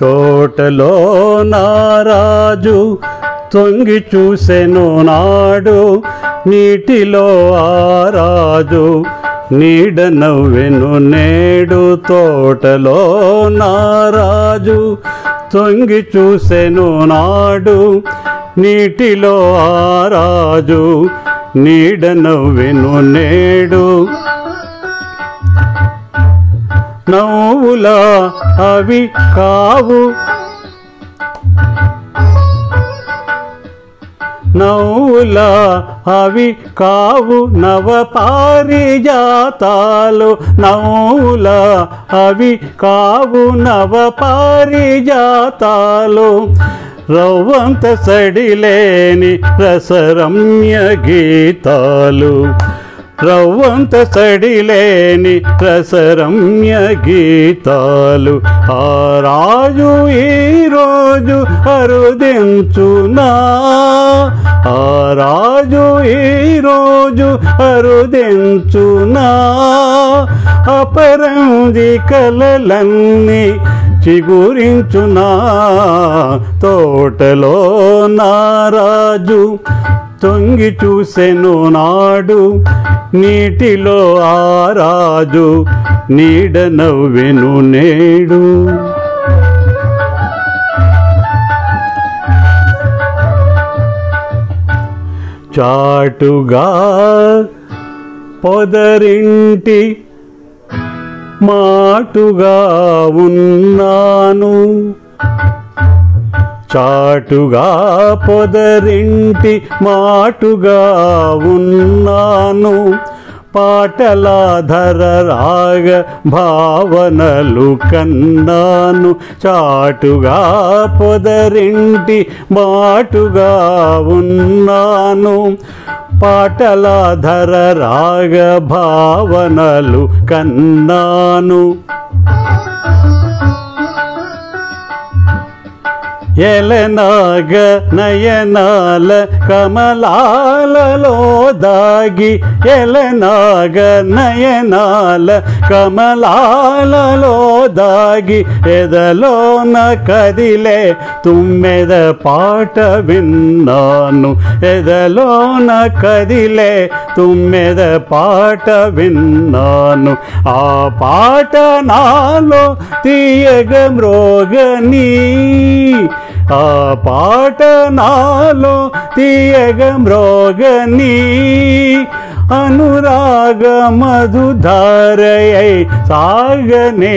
తోటలో నారాజు తొంగి చూసెను నాడు నీటిలో ఆరాజు నీడ నవ్వెను నేడు. తోటలో నారాజు తొంగి చూసెను నాడు నీటిలో ఆరాజు నీడ నవ్వెను నేడు. నవ్వులా అవి కావు. నవ్వులా అవి కావు. నవ పారిజాతాలు నవ్వులా అవి కావు. నవ పారిజాతాలు రవ్వంత సడిలేని రసరమ్య గీతాలు. రవ్వంత సడిలేని రసరమ్య గీతాలు. ఆ రాజు ఈరోజు అరుదించునా? ఆ రాజు ఈరోజు అరుదించునా? అపరంది కలలన్నీ చిగురించునా? తోటలో నారాజు తొంగి చూసెను నాడు నీటిలో ఆరాజు నీడ నవ్వెను నేడు. చాటుగా పొదరింటి మాటుగా ఉన్నా చాటుగా పొదరింటి మాటుగా ఉన్నాను. పాటలాధర రాగ భావనలు కన్నాను. చాటుగా పొదరింటి మాటుగా ఉన్నాను. పాటలాధర రాగ భావనలు కన్నాను. ఎలనాగ నయనాల కమలాలలో దాగి ఎలనాగ నయనాల కమలాలలో దాగి ఎదలోన కదిలే తుమ్మెద పాట విన్నాను ఎదలోన కదిలే తుమ్మెద పాట విన్నాను ఆ పాట నాలో తీయగ మ్రోగని ఆ పాట నాలో తీయగ మ్రోగని అనురాగ మధుధారయై సాగనే.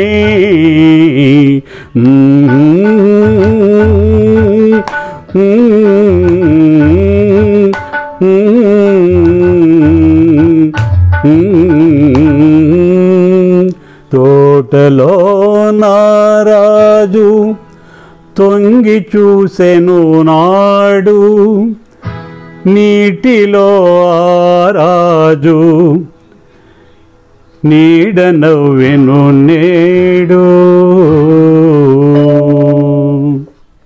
తోటలో నారాజు తొంగి చూసెను నాడు నీటిలో రాజు నీడ నవ్వెను నేడు.